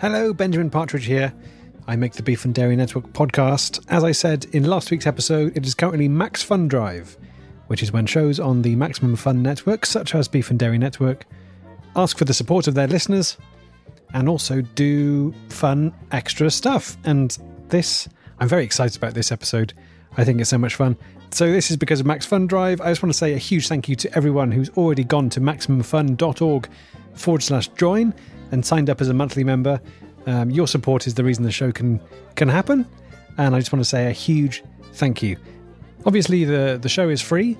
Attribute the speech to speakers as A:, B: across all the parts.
A: Hello, Benjamin Partridge here. I make the Beef and Dairy Network podcast. As I said in last week's episode, it is currently Max Fun Drive, which is when shows on the Maximum Fun Network, such as Beef and Dairy Network, ask for the support of their listeners and also do fun extra stuff. And this, I'm very excited about this episode. I think it's so much fun. So, this is because of Max Fun Drive. I just want to say a huge thank you to everyone who's already gone to maximumfun.org forward slash join and signed up as a monthly member. Um, your support is the reason the show can can happen, and I just want to say a huge thank you. Obviously, the the show is free,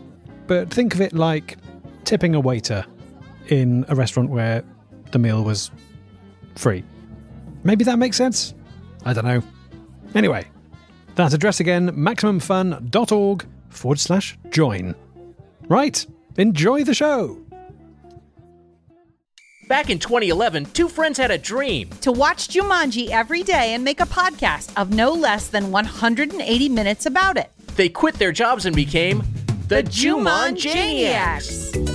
A: but think of it like tipping a waiter in a restaurant where the meal was free. Maybe that makes sense. I don't know. Anyway, that address again: maximumfun.org forward slash join. Right. Enjoy the show.
B: Back in 2011, two friends had a dream.
C: to watch Jumanji every day and make a podcast of no less than 180 minutes about it.
B: They quit their jobs and became the, Jumanjaniacs.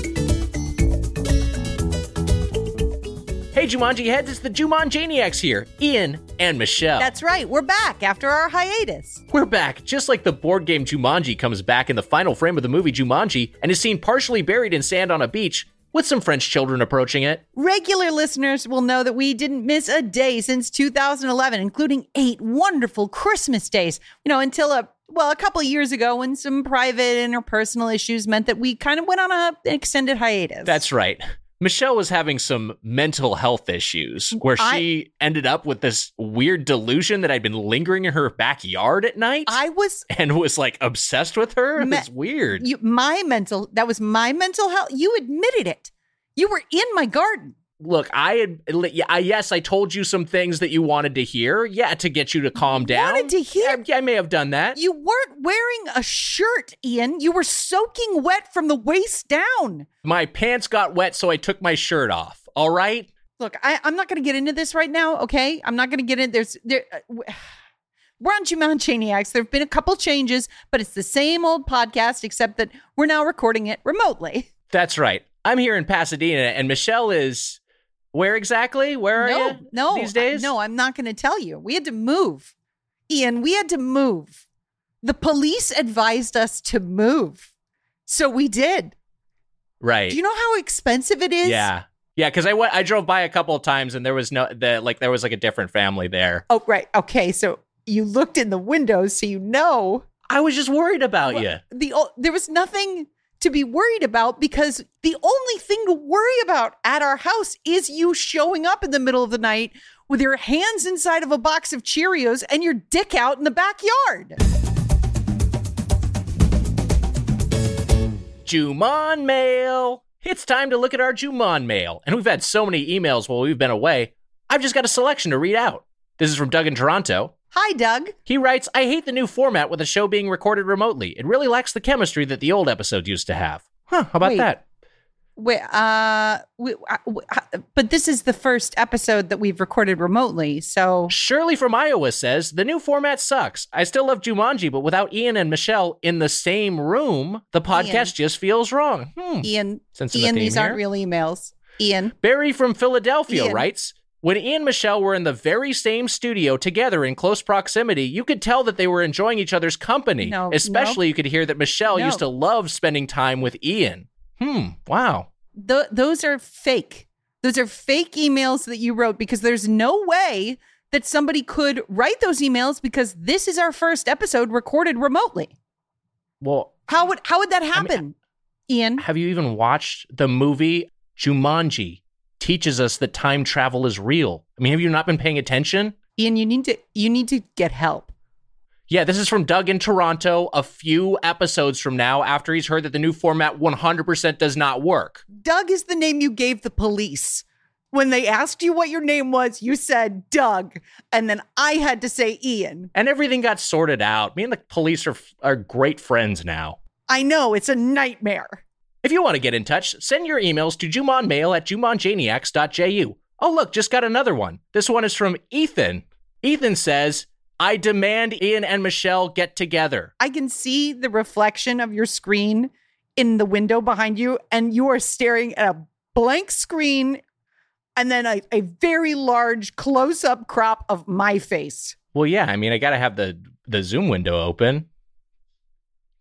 B: Hey, Jumanji heads, it's the Jumanjaniacs here, Ian and Michelle.
C: That's right, we're back after our hiatus.
B: We're back, just like the board game Jumanji comes back in the final frame of the movie Jumanji and is seen partially buried in sand on a beach with some French children approaching it.
C: Regular listeners will know that we didn't miss a day since 2011, including eight wonderful Christmas days. You know, until a well, a couple years ago when some private interpersonal issues meant that we kind of went on a, an extended hiatus.
B: That's right. Michelle was having some mental health issues where
C: I-
B: she ended up with this weird delusion that I'd been lingering in her backyard at night
C: I was
B: and was like obsessed with her.
C: Me-
B: was weird.
C: you, my mental that was my mental health. You admitted it. You were in my garden.
B: Look, I had, I, yes, I told you some things that you wanted to hear. Yeah, to get you to calm down.
C: Wanted to hear?
B: Yeah, I may have done that.
C: You weren't wearing a shirt, Ian. You were soaking wet from the waist down.
B: My pants got wet, so I took my shirt off. All right.
C: Look, I, I'm not going to get into this right now. Okay, I'm not going to get in. There's there. Uh, we're on Jumanjaniacs. There have been a couple changes, but it's the same old podcast, except that we're now recording it remotely.
B: That's right. I'm here in Pasadena, and Michelle is where exactly? Where are
C: no,
B: you?
C: no,
B: these days?
C: No, I'm not going to tell you. We had to move, Ian. We had to move. The police advised us to move, so we did.
B: Right.
C: Do you know how expensive it is?
B: Yeah. Yeah, because I went, I drove by a couple of times and there was no the like there was like a different family there.
C: Oh, right. Okay. So you looked in the windows, so you know
B: I was just worried about
C: Well,
B: you.
C: the there was nothing to be worried about because the only thing to worry about at our house is you showing up in the middle of the night with your hands inside of a box of Cheerios and your dick out in the backyard.
B: Jumon mail. It's time to look at our Jumon mail. And we've had so many emails while we've been away. I've just got a selection to read out. This is from Doug in Toronto.
C: Hi, Doug.
B: He writes, I hate the new format with the show being recorded remotely. It really lacks the chemistry that the old episode used to have. Huh, how about
C: Wait.
B: that?
C: Wait, uh, we, uh, w- uh, but this is the first episode that we've recorded remotely, so
B: Shirley from Iowa says, The new format sucks. I still love Jumanji, but without Ian and Michelle in the same room, the podcast
C: Ian.
B: just feels wrong. Hmm.
C: Ian,
B: Sense
C: Ian,
B: theme
C: these aren't real emails. Ian,
B: Barry from Philadelphia
C: Ian.
B: writes When Ian and Michelle were in the very same studio together in close proximity, you could tell that they were enjoying each other's company.
C: No,
B: Especially, you could hear that Michelle
C: No.
B: used to love spending time with Ian. Hmm, wow.
C: th- those are fake. Those are fake emails that you wrote because there's no way that somebody could write those emails because this is our first episode recorded remotely.
B: Well,
C: How would how would that happen, Ian?
B: have you even watched the movie Jumanji? Teaches us that time travel is real. I mean, have you not been paying attention?
C: Ian, you need to you need to get help.
B: Yeah, this is from Doug in Toronto a few episodes from now after he's heard that the new format 100% does not work.
C: Doug is the name you gave the police. When they asked you what your name was, you said Doug, and then I had to say Ian.
B: And everything got sorted out. Me and the police are, are great friends now.
C: I know it's a nightmare.
B: If you want to get in touch, send your emails to jumonmail at jumonjaniacs.ju. Oh, look, just got another one. This one is from Ethan. Ethan says, I demand Ian and Michelle get together.
C: I can see the reflection of your screen in the window behind you, and you are staring at a blank screen and then a, a very large close up crop of my face.
B: Well, yeah. I mean, I got to have the the Zoom window open.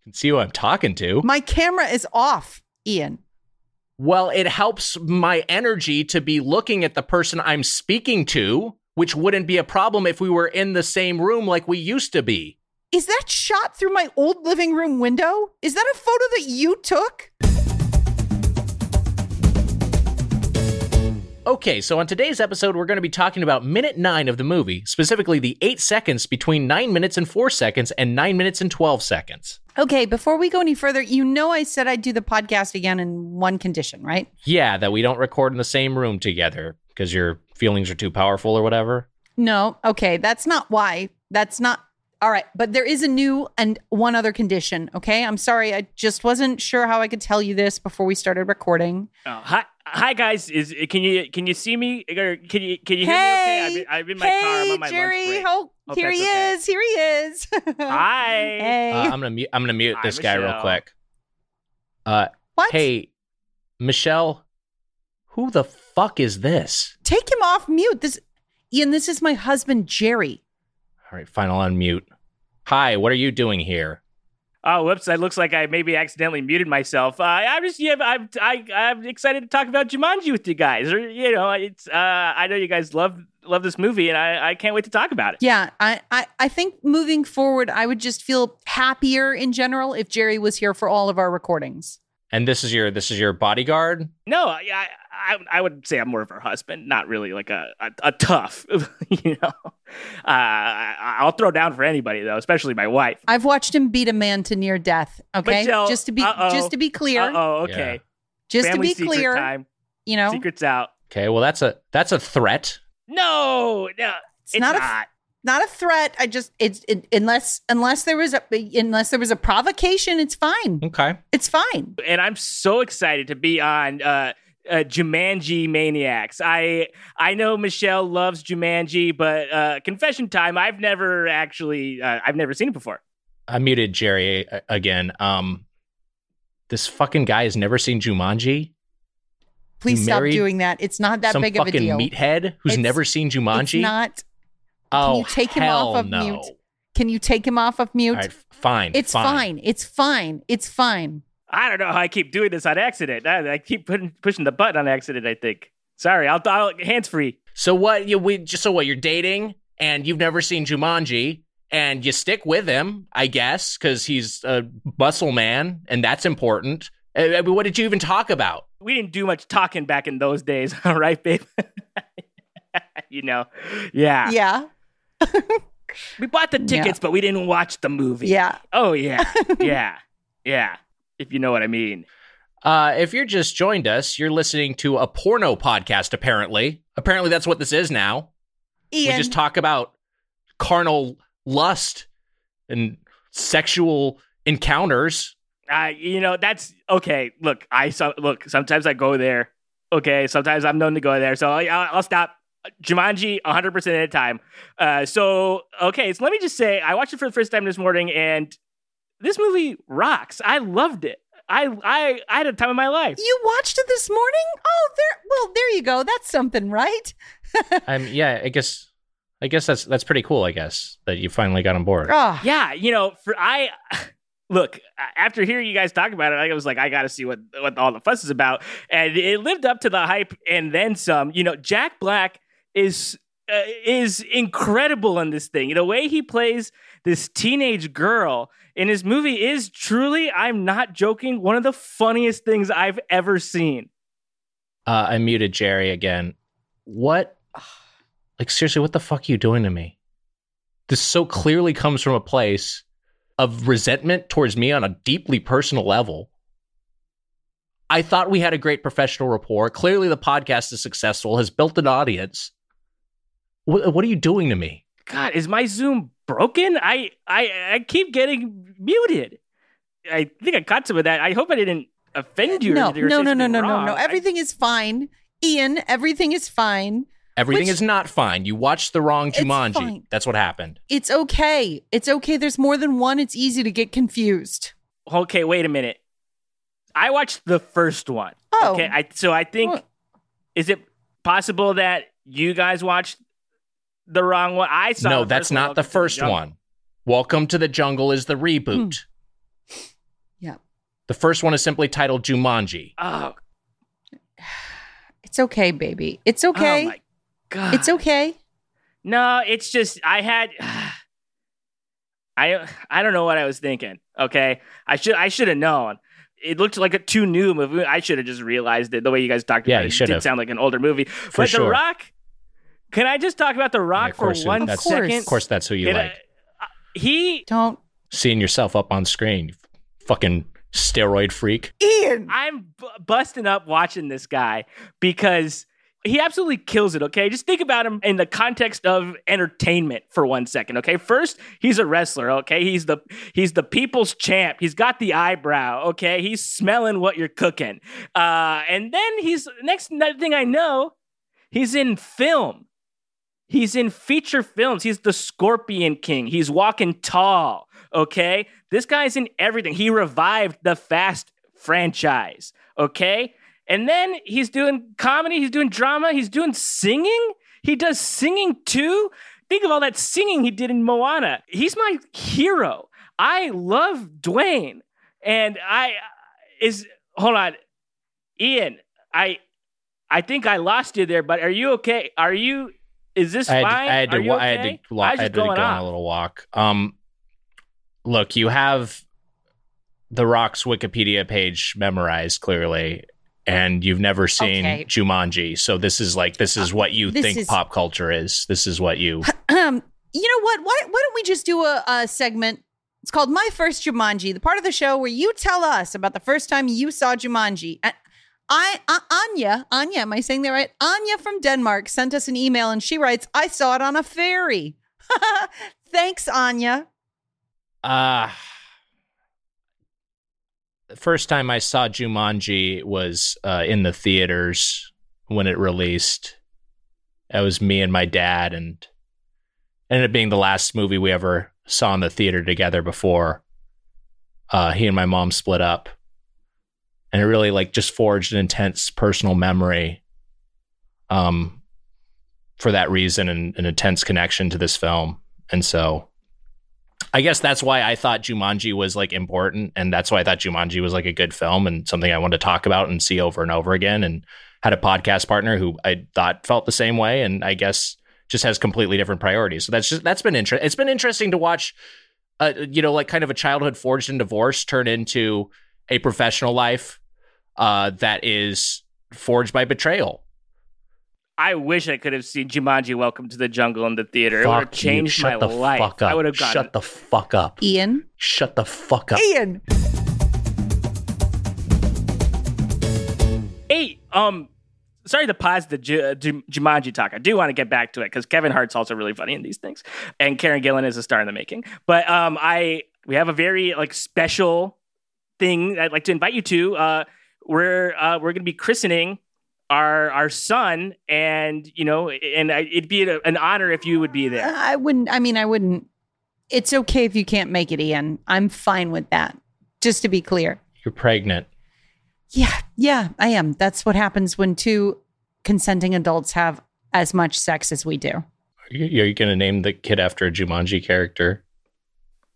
B: You can see who I'm talking to.
C: My camera is off, Ian.
B: Well, it helps my energy to be looking at the person I'm speaking to, which wouldn't be a problem if we were in the same room like we used to be.
C: Is that shot through my old living room window? Is that a photo that you took?
B: Okay, so on today's episode, we're going to be talking about minute nine of the movie, specifically the eight seconds between nine minutes and four seconds and nine minutes and 12 seconds.
C: Okay, before we go any further, you know I said I'd do the podcast again in one condition, right?
B: Yeah, that we don't record in the same room together because your feelings are too powerful or whatever.
C: No, okay, that's not why. That's not all right, but there is a new and one other condition. Okay, I'm sorry, I just wasn't sure how I could tell you this before we started recording.
D: Oh, hi, hi guys. Is can you can you see me or can you can you hear
C: hey,
D: me? Okay, I'm, I'm in my
C: hey,
D: car. I'm on my
C: Jerry.
D: lunch break.
C: Oh, here he
D: okay.
C: is. Here he is.
D: Hi.
C: Hey.
B: Uh, I'm gonna mute. I'm gonna mute
D: Hi,
B: this guy real quick. Uh,
C: what?
B: hey, Michelle, who the fuck is this?
C: take him off mute. This, Ian. This is my husband, Jerry.
B: All right, final I'll unmute. Hi, what are you doing here?
D: Oh, whoops! It looks like I maybe accidentally muted myself. Uh, I'm just yeah, I'm I, I'm excited to talk about Jumanji with you guys. Or you know, it's uh, I know you guys love love this movie, and I, I can't wait to talk about it.
C: Yeah, I, I, I think moving forward, I would just feel happier in general if Jerry was here for all of our recordings.
B: And this is your this is your bodyguard.
D: No, I, I I would say I'm more of her husband, not really like a a, a tough. you know, uh, I, I'll throw down for anybody though, especially my wife.
C: I've watched him beat a man to near death. Okay,
D: Michelle,
C: just to be
D: uh-oh.
C: just to be clear,
D: oh, okay.
C: just
D: Family
C: to be clear,
D: time.
C: you know,
D: Secrets out.
B: Okay, well that's a that's a threat.
D: No, no,
C: it's,
D: it's,
C: not,
D: not.
C: a not a threat. I just it's it, unless unless there was a unless there was a provocation, it's fine.
B: Okay.
C: It's fine.
D: and I'm so excited to be on uh, uh, Jumanji Maniacs. I I know Michelle loves Jumanji, but uh, confession time, I've never actually uh, I've never seen it before.
B: I muted Jerry again. Um, this fucking guy has never seen Jumanji.
C: Please
B: You
C: stop doing that. It's not that big of a deal.
B: fucking
C: deal.
B: meathead who's
C: It's-
B: never seen
C: It's
B: Jumanji.
C: not.
B: oh, can
C: you take him off of
B: no.
C: mute? Can you take him off of mute?
B: All right, fine.
C: it's fine. It's fine. It's fine.
D: I don't know how I keep doing this on accident. I, I keep putting, pushing the button on accident. I think. Sorry, I'll, I'll hands free.
B: So what? You we just so what? You're dating and you've never seen Jumanji, and you stick with him, I guess, because he's a muscle man, and that's important. Uh, I mean, what did you even talk about?
D: We didn't do much talking back in those days, all right, babe. you know, yeah.
C: Yeah.
D: We bought the
C: Yeah.
D: tickets, but we didn't watch the movie.
C: Yeah.
D: Oh yeah, yeah, yeah. If you know what I mean.
B: Uh, if you're just joined us, you're listening to a porno podcast. Apparently, apparently that's what this is now.
C: Ian.
B: We just talk about carnal lust and sexual encounters.
D: Uh, you know that's okay. Look, I so, look. Sometimes I go there. Okay, sometimes I'm known to go there. So I, I'll, I'll stop. Jumanji 100 percent of the time. Uh, so okay, so let me just say I watched it for the first time this morning, and this movie rocks. I loved it. I I I had a time of my life.
C: you watched it this morning? Oh, there. Well, there you go. That's something, right?
B: Um, yeah, I guess, I guess that's that's pretty cool. I guess that you finally got on board.
C: Oh,
D: Yeah, you know, for I look after hearing you guys talk about it, I was like, I got to see what what all the fuss is about, and it lived up to the hype and then some. You know, Jack Black is uh, is incredible in this thing. The way he plays this teenage girl in his movie is truly, I'm not joking, one of the funniest things I've ever seen.
B: Uh, I muted Jerry again. What? Like seriously, what the fuck are you doing to me? This so clearly comes from a place of resentment towards me on a deeply personal level. I thought we had a great professional rapport. Clearly, the podcast is successful, has built an audience. What, what are you doing to me?
D: God, is my Zoom broken? I I I keep getting muted. I think I caught some of that. I hope I didn't offend you. or
C: no, no, no, no, no, no,
D: wrong.
C: no.
D: I-
C: Everything is fine. Ian, everything is fine.
B: Everything
C: Which-
B: is not fine. You watched the wrong
C: It's
B: Jumanji.
C: fine.
B: That's what happened.
C: It's okay. It's okay. There's more than one. It's easy to get confused.
D: okay, wait a minute. I watched the first one.
C: Oh.
D: Okay, I so I think
C: What?
D: is it possible that you guys watched the wrong one. I saw.
B: no,
D: the
B: that's not the first
D: Jungle.
B: one. Welcome to the Jungle is the reboot. Hmm.
C: Yeah.
B: The first one is simply titled Jumanji.
D: Oh,
C: It's okay, baby. It's oh okay.
D: Oh my god.
C: it's okay.
D: No, it's just I had I I don't know what I was thinking. Okay. I should I should have known. It looked like a too new movie. I should have just realized it the way you guys talked
B: Yeah,
D: about
B: you
D: it. It
B: should
D: did
B: have.
D: sound like an older movie. but The
B: sure.
D: Rock Can I just talk about The Rock
B: of
D: for
B: course it-
D: one
B: that's-
D: second?
B: Of course, that's who you
D: It, uh,
B: like.
D: he
C: Don't.
B: Seeing yourself up on screen, you fucking steroid freak.
C: Ian.
D: I'm b- busting up watching this guy because he absolutely kills it. Okay, just think about him in the context of entertainment for one second. Okay, first he's a wrestler. Okay, he's the he's the people's champ. He's got the eyebrow. Okay, he's smelling what you're cooking. Uh, and then he's next thing I know, he's in film. He's in feature films. He's the Scorpion King. He's walking tall. Okay. This guy's in everything. He revived the Fast franchise. Okay. And then he's doing comedy. He's doing drama. He's doing singing. He does singing too. Think of all that singing he did in Moana. He's my hero. I love Dwayne. And I uh, is hold on. Ian, I I think I lost you there, but are you okay? Are you is this
B: I had,
D: fine?
B: I had to,
D: Are you
B: wa- I had
D: okay?
B: to, wa-
D: I
B: I had
D: just
B: to go on
D: off.
B: a little walk. Um, look, you have the Rock's Wikipedia page memorized clearly, and you've never seen
C: Okay.
B: Jumanji. So this is like this is what you
C: This
B: think
C: is-
B: pop culture is. This is what you.
C: Um, you know what? Why, why don't we just do a, a segment? It's called My First Jumanji, the part of the show where you tell us about the first time you saw Jumanji. And I, uh, Anya, Anya, am I saying that right? Anya from Denmark sent us an email and she writes, I saw it on a ferry. Thanks, Anya.
B: Uh the first time I saw Jumanji was uh, in the theaters when it released. It was me and my dad, and ended up being the last movie we ever saw in the theater together before uh, he and my mom split up. And it really like just forged an intense personal memory um, for that reason and an intense connection to this film. And so I guess that's why I thought Jumanji was like important, and that's why I thought Jumanji was like a good film and something I wanted to talk about and see over and over again. And had a podcast partner who I thought felt the same way, and I guess just has completely different priorities. So that's just that's been interesting. It's been interesting to watch, uh, you know, like kind of a childhood forged in divorce turn into a professional life uh, that is forged by betrayal.
D: I wish I could have seen Jumanji Welcome to the Jungle in the theater. it would have changed
B: Shut
D: my
B: the
D: life.
B: fuck up.
D: I would have gotten
B: Shut the fuck up.
C: Ian.
B: Shut the fuck up.
C: Ian.
D: Hey, um, sorry to pause the Ju- Ju- Jumanji talk. I do want to get back to it because Kevin Hart's also really funny in these things, and Karen Gillan is a star in the making. But um, I we have a very like special thing I'd like to invite you to. Uh, we're uh, we're going to be christening our our son, and you know, and I, it'd be a- an honor if you would be there.
C: I wouldn't, I mean, I wouldn't. It's okay if you can't make it, Ian. I'm fine with that. Just to be clear.
B: You're pregnant.
C: Yeah, yeah, I am. That's what happens when two consenting adults have as much sex as we do.
B: Are you, are you going to name the kid after a Jumanji character?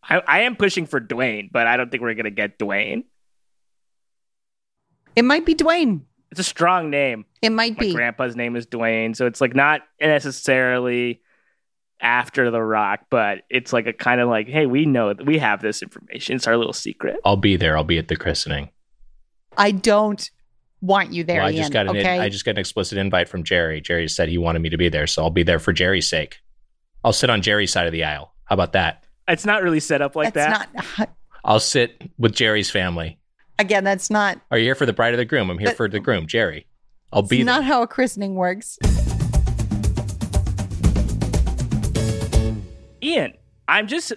D: I, I am pushing for Dwayne, but I don't think we're going to get Dwayne.
C: It might be Dwayne.
D: It's a strong name.
C: It might
D: my
C: be.
D: grandpa's name is Dwayne, so it's like not necessarily after the rock, but it's like a kind of like, hey, we know we have this information. It's our little secret.
B: I'll be there. I'll be at the christening.
C: I don't want you there,
B: Well, I
C: Ian.
B: just got an
C: okay.
B: I just got an explicit invite from Jerry. Jerry said he wanted me to be there, so I'll be there for Jerry's sake. I'll sit on Jerry's side of the aisle. How about that?
D: It's not really set up like that.
C: that's not.
B: I'll sit with Jerry's family.
C: Again, that's not.
B: Are you here for the bride of the groom? I'm here
C: But-
B: for the groom, Jerry. I'll be
C: not
B: there.
C: how a christening works.
D: Ian, I'm just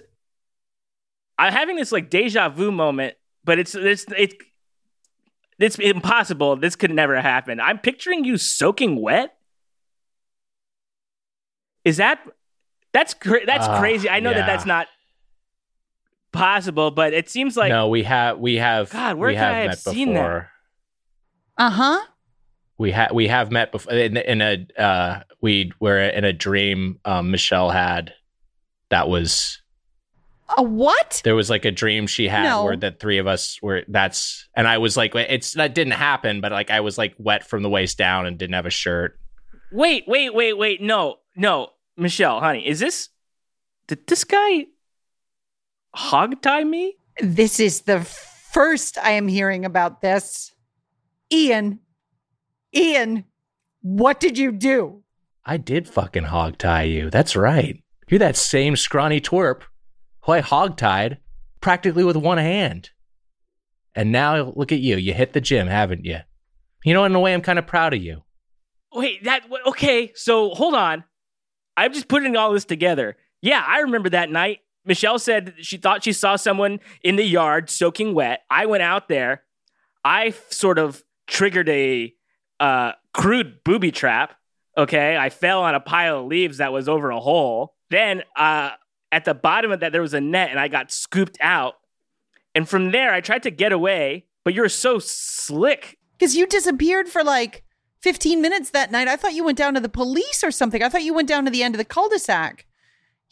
D: I'm having this like deja vu moment, but it's it's it's it's impossible. This could never happen. I'm picturing you soaking wet. Is that that's cra- that's
B: Ah,
D: crazy? I know
B: yeah.
D: that that's not possible, but it seems like
B: no, we have we have
D: God, where
B: we
D: could
B: have
D: I have
B: met
D: seen that?
B: before.
C: Uh huh.
B: we have we have met before in, in a uh, we were in a dream um, Michelle had that was
C: A what?
B: there was like a dream she had
C: No.
B: where the three of us were that's and I was like it's that didn't happen but like I was like wet from the waist down and didn't have a shirt.
D: Wait, wait, wait, wait. No, no, Michelle, honey, is this? Did this guy hog tie me?
C: This is the first I am hearing about this. Ian, Ian, what did you do?
B: I did fucking hog tie you. That's right. You're that same scrawny twerp who I hog tied practically with one hand. And now look at you. You hit the gym, haven't you? You know, in a way, I'm kind of proud of you.
D: Wait, that okay? So hold on. I'm just putting all this together. Yeah, I remember that night. Michelle said she thought she saw someone in the yard soaking wet. I went out there. I sort of triggered a uh, crude booby trap. Okay, I fell on a pile of leaves that was over a hole. Then uh, at the bottom of that there was a net, and I got scooped out. And from there, I tried to get away, but you're so slick
C: Because you disappeared for like 15 minutes that night. I thought you went down to the police or something. I thought you went down to the end of the cul de sac.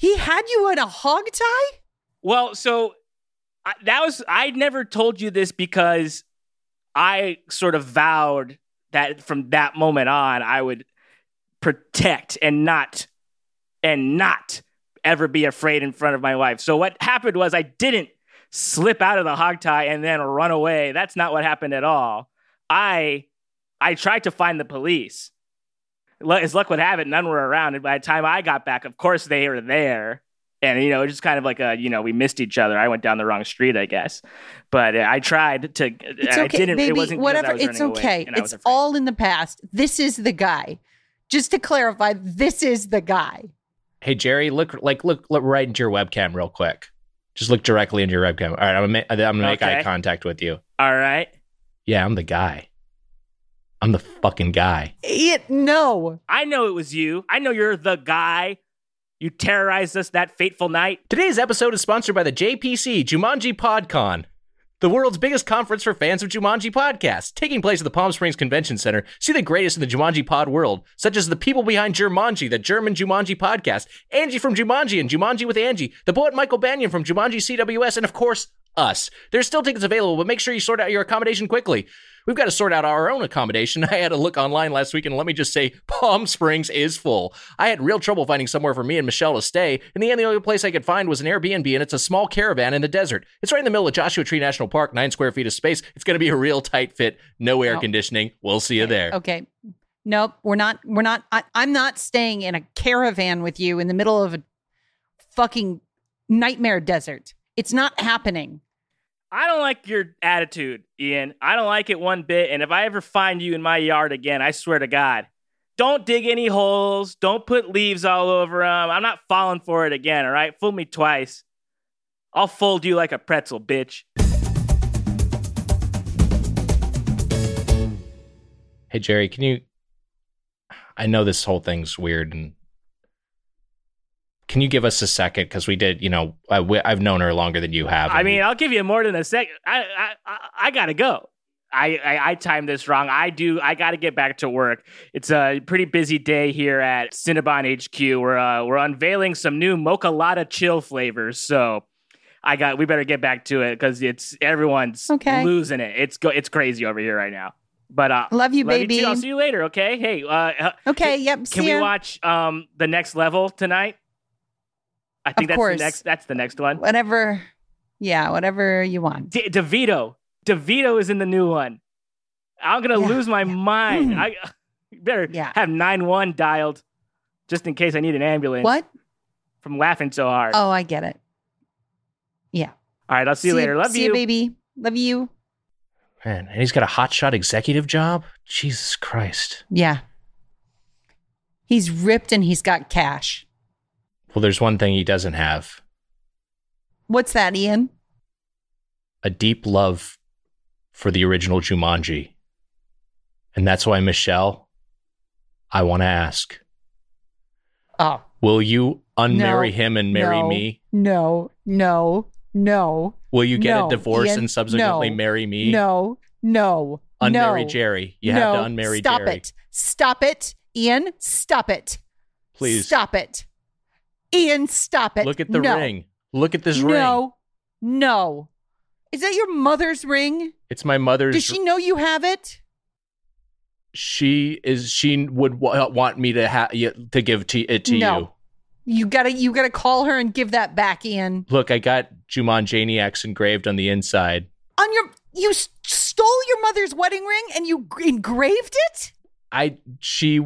C: He had you in a hog tie?
D: Well, so I, that was I never told you this because I sort of vowed that from that moment on I would protect and not and not ever be afraid in front of my wife. So what happened was I didn't slip out of the hog tie and then run away. That's not what happened at all. I I tried to find the police. Lu- As luck would have it, none were around. And by the time I got back, of course they were there and you know just kind of like a you know we missed each other i went down the wrong street i guess but uh, i tried to
C: It's
D: i
C: okay,
D: didn't
C: baby.
D: it wasn't 'cause I
C: whatever.
D: was
C: It's
D: running away
C: okay. It's all in the past. This is the guy. Just to clarify, this is the guy.
B: Hey, Jerry, look like look, look right into your webcam real quick. Just look directly into your webcam. All right, I'm gonna, I'm gonna make
D: Okay.
B: eye contact with you.
D: all right
B: Yeah, I'm the guy. I'm the fucking guy.
C: It no.
D: i know it was you i know you're the guy you terrorized us that fateful night
B: Today's episode is sponsored by the JPC Jumanji PodCon, the world's biggest conference for fans of Jumanji podcasts, taking place at the Palm Springs Convention Center. See the greatest in the Jumanji pod world, such as the people behind Jumanji, the German Jumanji podcast, Angie from Jumanji and Jumanji with Angie, the poet Michael Banyan from Jumanji CWS, and of course, us. There's still tickets available, but make sure you sort out your accommodation quickly. We've got to sort out our own accommodation. I had a look online last week, and let me just say, Palm Springs is full. I had real trouble finding somewhere for me and Michelle to stay. In the end, the only place I could find was an Airbnb, and it's a small caravan in the desert. It's right in the middle of Joshua Tree National Park, nine square feet of space. It's going to be a real tight fit, no air
C: Oh.
B: conditioning. We'll see you there.
C: Okay. Nope. We're not. We're not. I, I'm not staying in a caravan with you in the middle of a fucking nightmare desert. It's not happening.
D: I don't like your attitude ian. I don't like it one bit and if i ever find you in my yard again i swear to god don't dig any holes. Don't put leaves all over them i'm not falling for it again all right? Fool me twice. I'll fold you like a pretzel bitch.
B: Hey, Jerry, can you? I know this whole thing's weird, and can you give us a second? Because we did, you know, I, we, I've known her longer than you have.
D: I
B: and we-
D: mean, I'll give you more than a second. I I I, I gotta go. I, I I timed this wrong. I do. I got to get back to work. It's a pretty busy day here at Cinnabon HQ. We're uh, we're unveiling some new Mochalatta chill flavors. So I got. We better get back to it because it's everyone's
C: Okay.
D: losing it. It's go. It's crazy over here right now. But uh,
C: Love you,
D: love
C: baby.
D: you too. I'll see you later. Okay. Hey. Uh,
C: Okay. Yep.
D: can
C: see
D: we
C: ya.
D: watch um the next level tonight? I think
C: Of
D: that's
C: course.
D: the next. That's the next one.
C: Whatever. Yeah. Whatever you want.
D: D- DeVito. DeVito is in the new one. I'm gonna
C: Yeah,
D: lose my
C: yeah.
D: mind.
C: Mm.
D: I better
C: Yeah.
D: have nine one dialed just in case I need an ambulance
C: What?
D: from laughing so hard.
C: Oh, I get it. Yeah.
D: All right, I'll see, you later. Love
C: see
D: you.
C: baby. Love you.
B: man, and he's got a hotshot executive job. Jesus Christ.
C: Yeah. He's ripped and he's got cash.
B: Well, there's one thing he doesn't have:
C: What's that, Ian?
B: a deep love for the original Jumanji, and that's why Michelle. I want to ask:
C: Oh,
B: Will you unmarry
C: No,
B: him and marry
C: no,
B: me?
C: No, no, no,
B: Will you get
C: No,
B: a divorce
C: Ian,
B: and subsequently marry me?
C: no, no.
B: Unmarry. Jerry. You have to unmarry
C: stop
B: Jerry.
C: Stop it. Stop it. Ian, stop it.
B: Please.
C: Stop it. Ian, stop it.
B: Look at the
C: No.
B: ring. Look at this ring.
C: No. No. Is that your mother's ring?
B: It's my mother's.
C: Does she know you have it?
B: she is. She would wa- want me to have to give to, it to
C: No.
B: you.
C: You gotta you gotta call her and give that back, Ian.
B: Look, I got Juman Jumanjaniacs engraved on the inside.
C: On your you stole your mother's wedding ring and you engraved it?
B: I she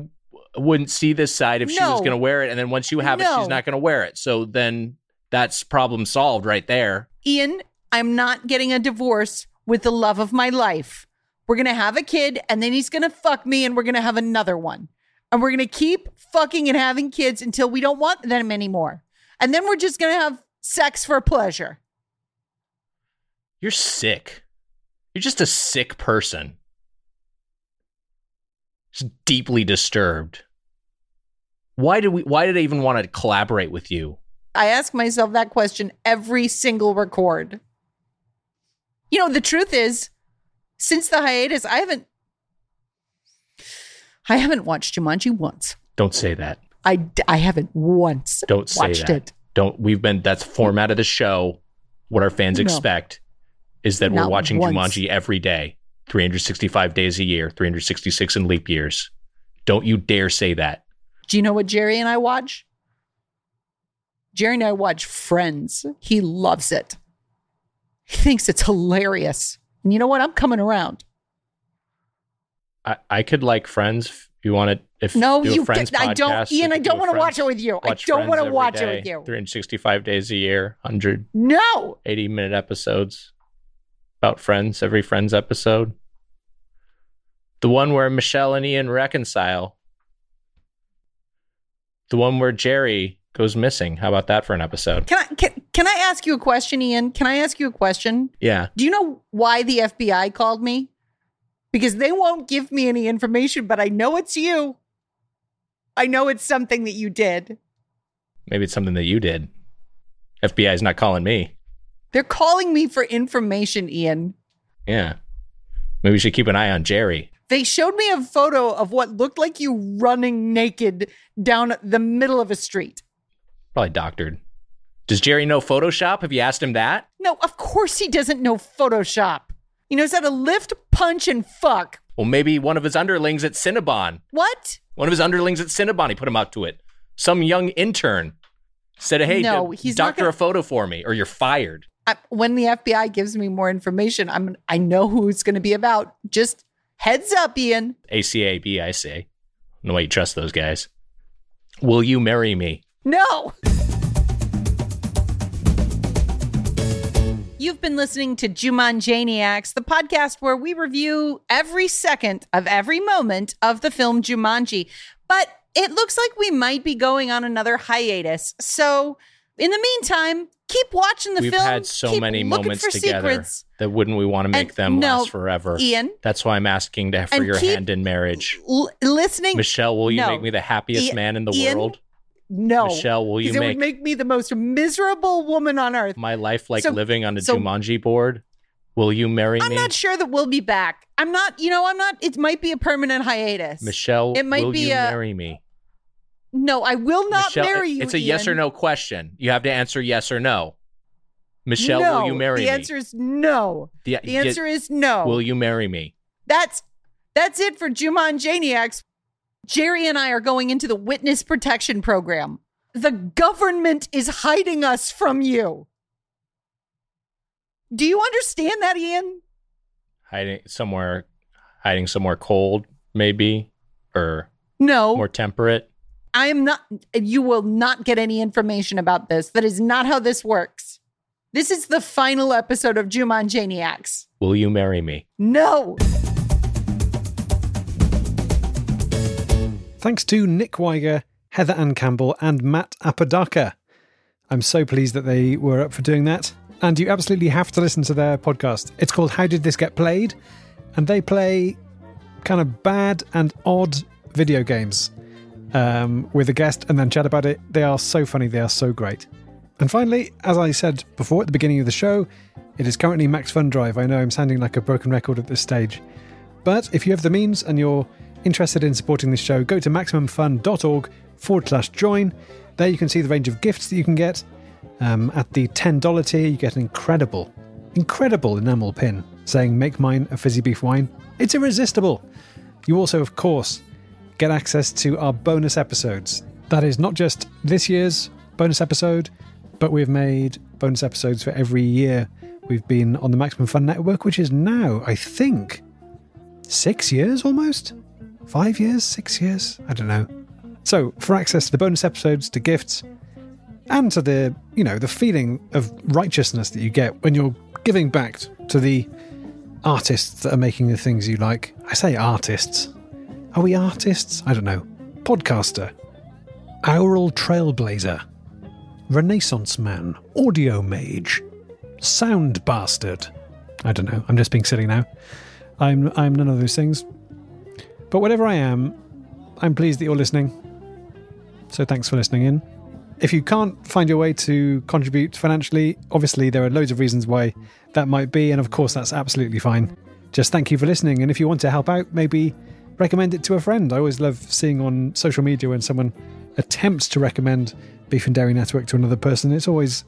B: wouldn't see this side if she was going to wear it, and then once you have it, she's not going to wear it. So then that's problem solved right there.
C: Ian, I'm not getting a divorce with the love of my life. We're going to have a kid and then he's going to fuck me and we're going to have another one. And we're going to keep fucking and having kids until we don't want them anymore. And then we're just going to have sex for pleasure.
B: You're sick. You're just a sick person. Deeply disturbed. Why did we? Why did I even want to collaborate with you?
C: I ask myself that question every single record. You know, the truth is, since the hiatus, I haven't I haven't watched Jumanji once.
B: Don't say that.
C: I, I haven't once
B: Don't say
C: watched
B: that.
C: it.
B: Don't. We've been. That's the format of the show. What our fans
C: No.
B: expect is that we're watching
C: once.
B: Jumanji every day, 365 days a year, 366 in leap years. Don't you dare say that.
C: Do you know what Jerry and I watch? Jerry and I watch Friends. He loves it. He thinks it's hilarious. And you know what? I'm coming around.
B: I, I could like Friends. If you want to, if
C: No,
B: do
C: you.
B: Friends
C: I don't. Ian, I don't
B: do
C: want to watch it with you. I don't want to watch it with you.
B: 365 days a year, 100.
C: No.
B: 80 minute episodes about Friends. Every Friends episode. The one where Michelle and Ian reconcile. The one where Jerry goes missing. How about that for an episode?
C: Can I can, can I ask you a question, Ian? Can I ask you a question?
B: Yeah.
C: Do you know why the FBI called me? Because they won't give me any information, but I know it's you. I know it's something that you did.
B: Maybe it's something that you did. FBI's not calling me.
C: They're calling me for information, Ian.
B: Yeah. Maybe we should keep an eye on Jerry.
C: They showed me a photo of what looked like you running naked down the middle of a street.
B: Probably doctored. Does Jerry know Photoshop? Have you asked him that?
C: No, of course he doesn't know Photoshop. He knows how to lift, punch, and fuck.
B: Well, maybe one of his underlings at Cinnabon.
C: What?
B: One of his underlings at Cinnabon, he put him up to it. Some young intern said, "Hey,
C: No,
B: d-
C: he's
B: doctor
C: gonna-
B: a photo for me, or you're fired."
C: I, when the FBI gives me more information, I'm I know who it's going to be about. Just heads up, Ian.
B: ACA, BIC. No way you trust those guys. Will you marry me?
C: No. You've been listening to Jumanjaniacs, the podcast where we review every second of every moment of the film Jumanji. But it looks like we might be going on another hiatus. So, in the meantime, keep watching the
B: We've
C: film.
B: had so
C: keep
B: many moments together
C: secrets.
B: that wouldn't we want to make
C: And
B: them
C: no,
B: last forever?
C: Ian,
B: That's why I'm asking to, for your hand in marriage.
C: l- listening.
B: Michelle, will you
C: No.
B: make me the happiest
C: Ian-
B: man in the
C: Ian,
B: world?
C: no.
B: Michelle, will you make
C: would make me the most miserable woman on earth.
B: my life like
C: So-
B: living on a
C: so-
B: Jumanji board? Will you marry me?
C: I'm not sure that we'll be back. I'm not, you know, I'm not, it might be a permanent hiatus.
B: Michelle,
C: It might
B: will
C: be
B: you
C: a-
B: marry me?
C: No, I will not
B: Michelle,
C: marry you.
B: It's a yes or no question. You have to answer yes or no. Michelle,
C: no,
B: will you marry
C: the
B: me?
C: The answer is no.
B: the,
C: The answer is no.
B: Will you marry me?
C: That's that's it for Jumanjaniacs. Jerry and I are going into the witness protection program. The government is hiding us from you. Do you understand that, Ian?
B: Hiding somewhere, hiding somewhere cold, maybe, or
C: No.
B: more temperate.
C: I am not, you will not get any information about this. That is not how this works. This is the final episode of Jumanjaniacs.
B: Will you marry me?
C: No.
A: Thanks to Nick Wiger, Heather Ann Campbell, and Matt Apodaca. I'm so pleased that they were up for doing that. And you absolutely have to listen to their podcast. It's called How Did This Get Played? And they play kind of bad and odd video games um, with a guest and then chat about it. They are so funny, they are so great. And finally, as I said before at the beginning of the show, it is currently Max Fun Drive. I know I'm sounding like a broken record at this stage, But if you have the means and you're interested in supporting this show, go to maximumfun.org forward slash join. There you can see the range of gifts that you can get. Um, at the $10 tier, you get an incredible, incredible enamel pin saying, Make mine a fizzy beef wine. It's irresistible. You also, of course, get access to our bonus episodes. That is not just this year's bonus episode, but we've made bonus episodes for every year we've been on the Maximum Fun Network, which is now, I think, six years almost? Five years? Six years? I don't know. So, for access to the bonus episodes, to gifts, and to the, you know, the feeling of righteousness that you get when you're giving back to the artists that are making the things you like. I say artists. Are we artists? I don't know. Podcaster. Aural Trailblazer. Renaissance Man. Audio Mage. Sound Bastard. I don't know. I'm just being silly now. I'm I'm none of those things. But whatever I am, I'm pleased that you're listening. So thanks for listening in. If you can't find your way to contribute financially, obviously there are loads of reasons why that might be, and of course that's absolutely fine. Just thank you for listening, and if you want to help out, maybe recommend it to a friend. I always love seeing on social media when someone attempts to recommend Beef and Dairy Network to another person. It's always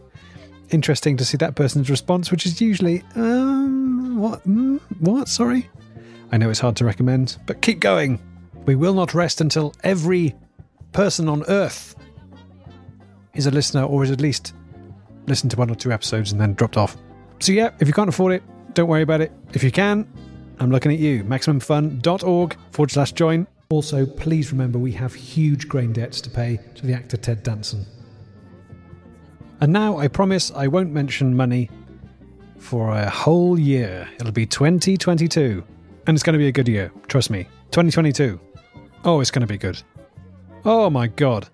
A: interesting to see that person's response, which is usually, um, what? Mm, what? Sorry? I know it's hard to recommend, but keep going. We will not rest until every person on earth is a listener or is at least listened to one or two episodes and then dropped off. So, yeah, if you can't afford it, don't worry about it. If you can, I'm looking at you. MaximumFun.org forward slash join. Also, please remember we have huge grain debts to pay to the actor Ted Danson. And now I promise I won't mention money for a whole year. It'll be 2022. And it's going to be a good year. Trust me. 2022. Oh, it's going to be good. Oh my god.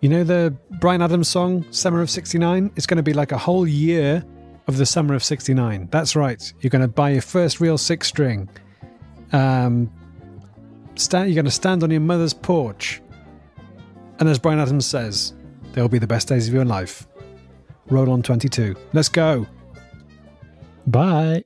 A: You know the Bryan Adams song, Summer of 69? It's going to be like a whole year of the Summer of 69. That's right. You're going to buy your first real six string. Um, stand, you're going to stand on your mother's porch. And as Bryan Adams says, they'll be the best days of your life. Roll on 22. Let's go. Bye.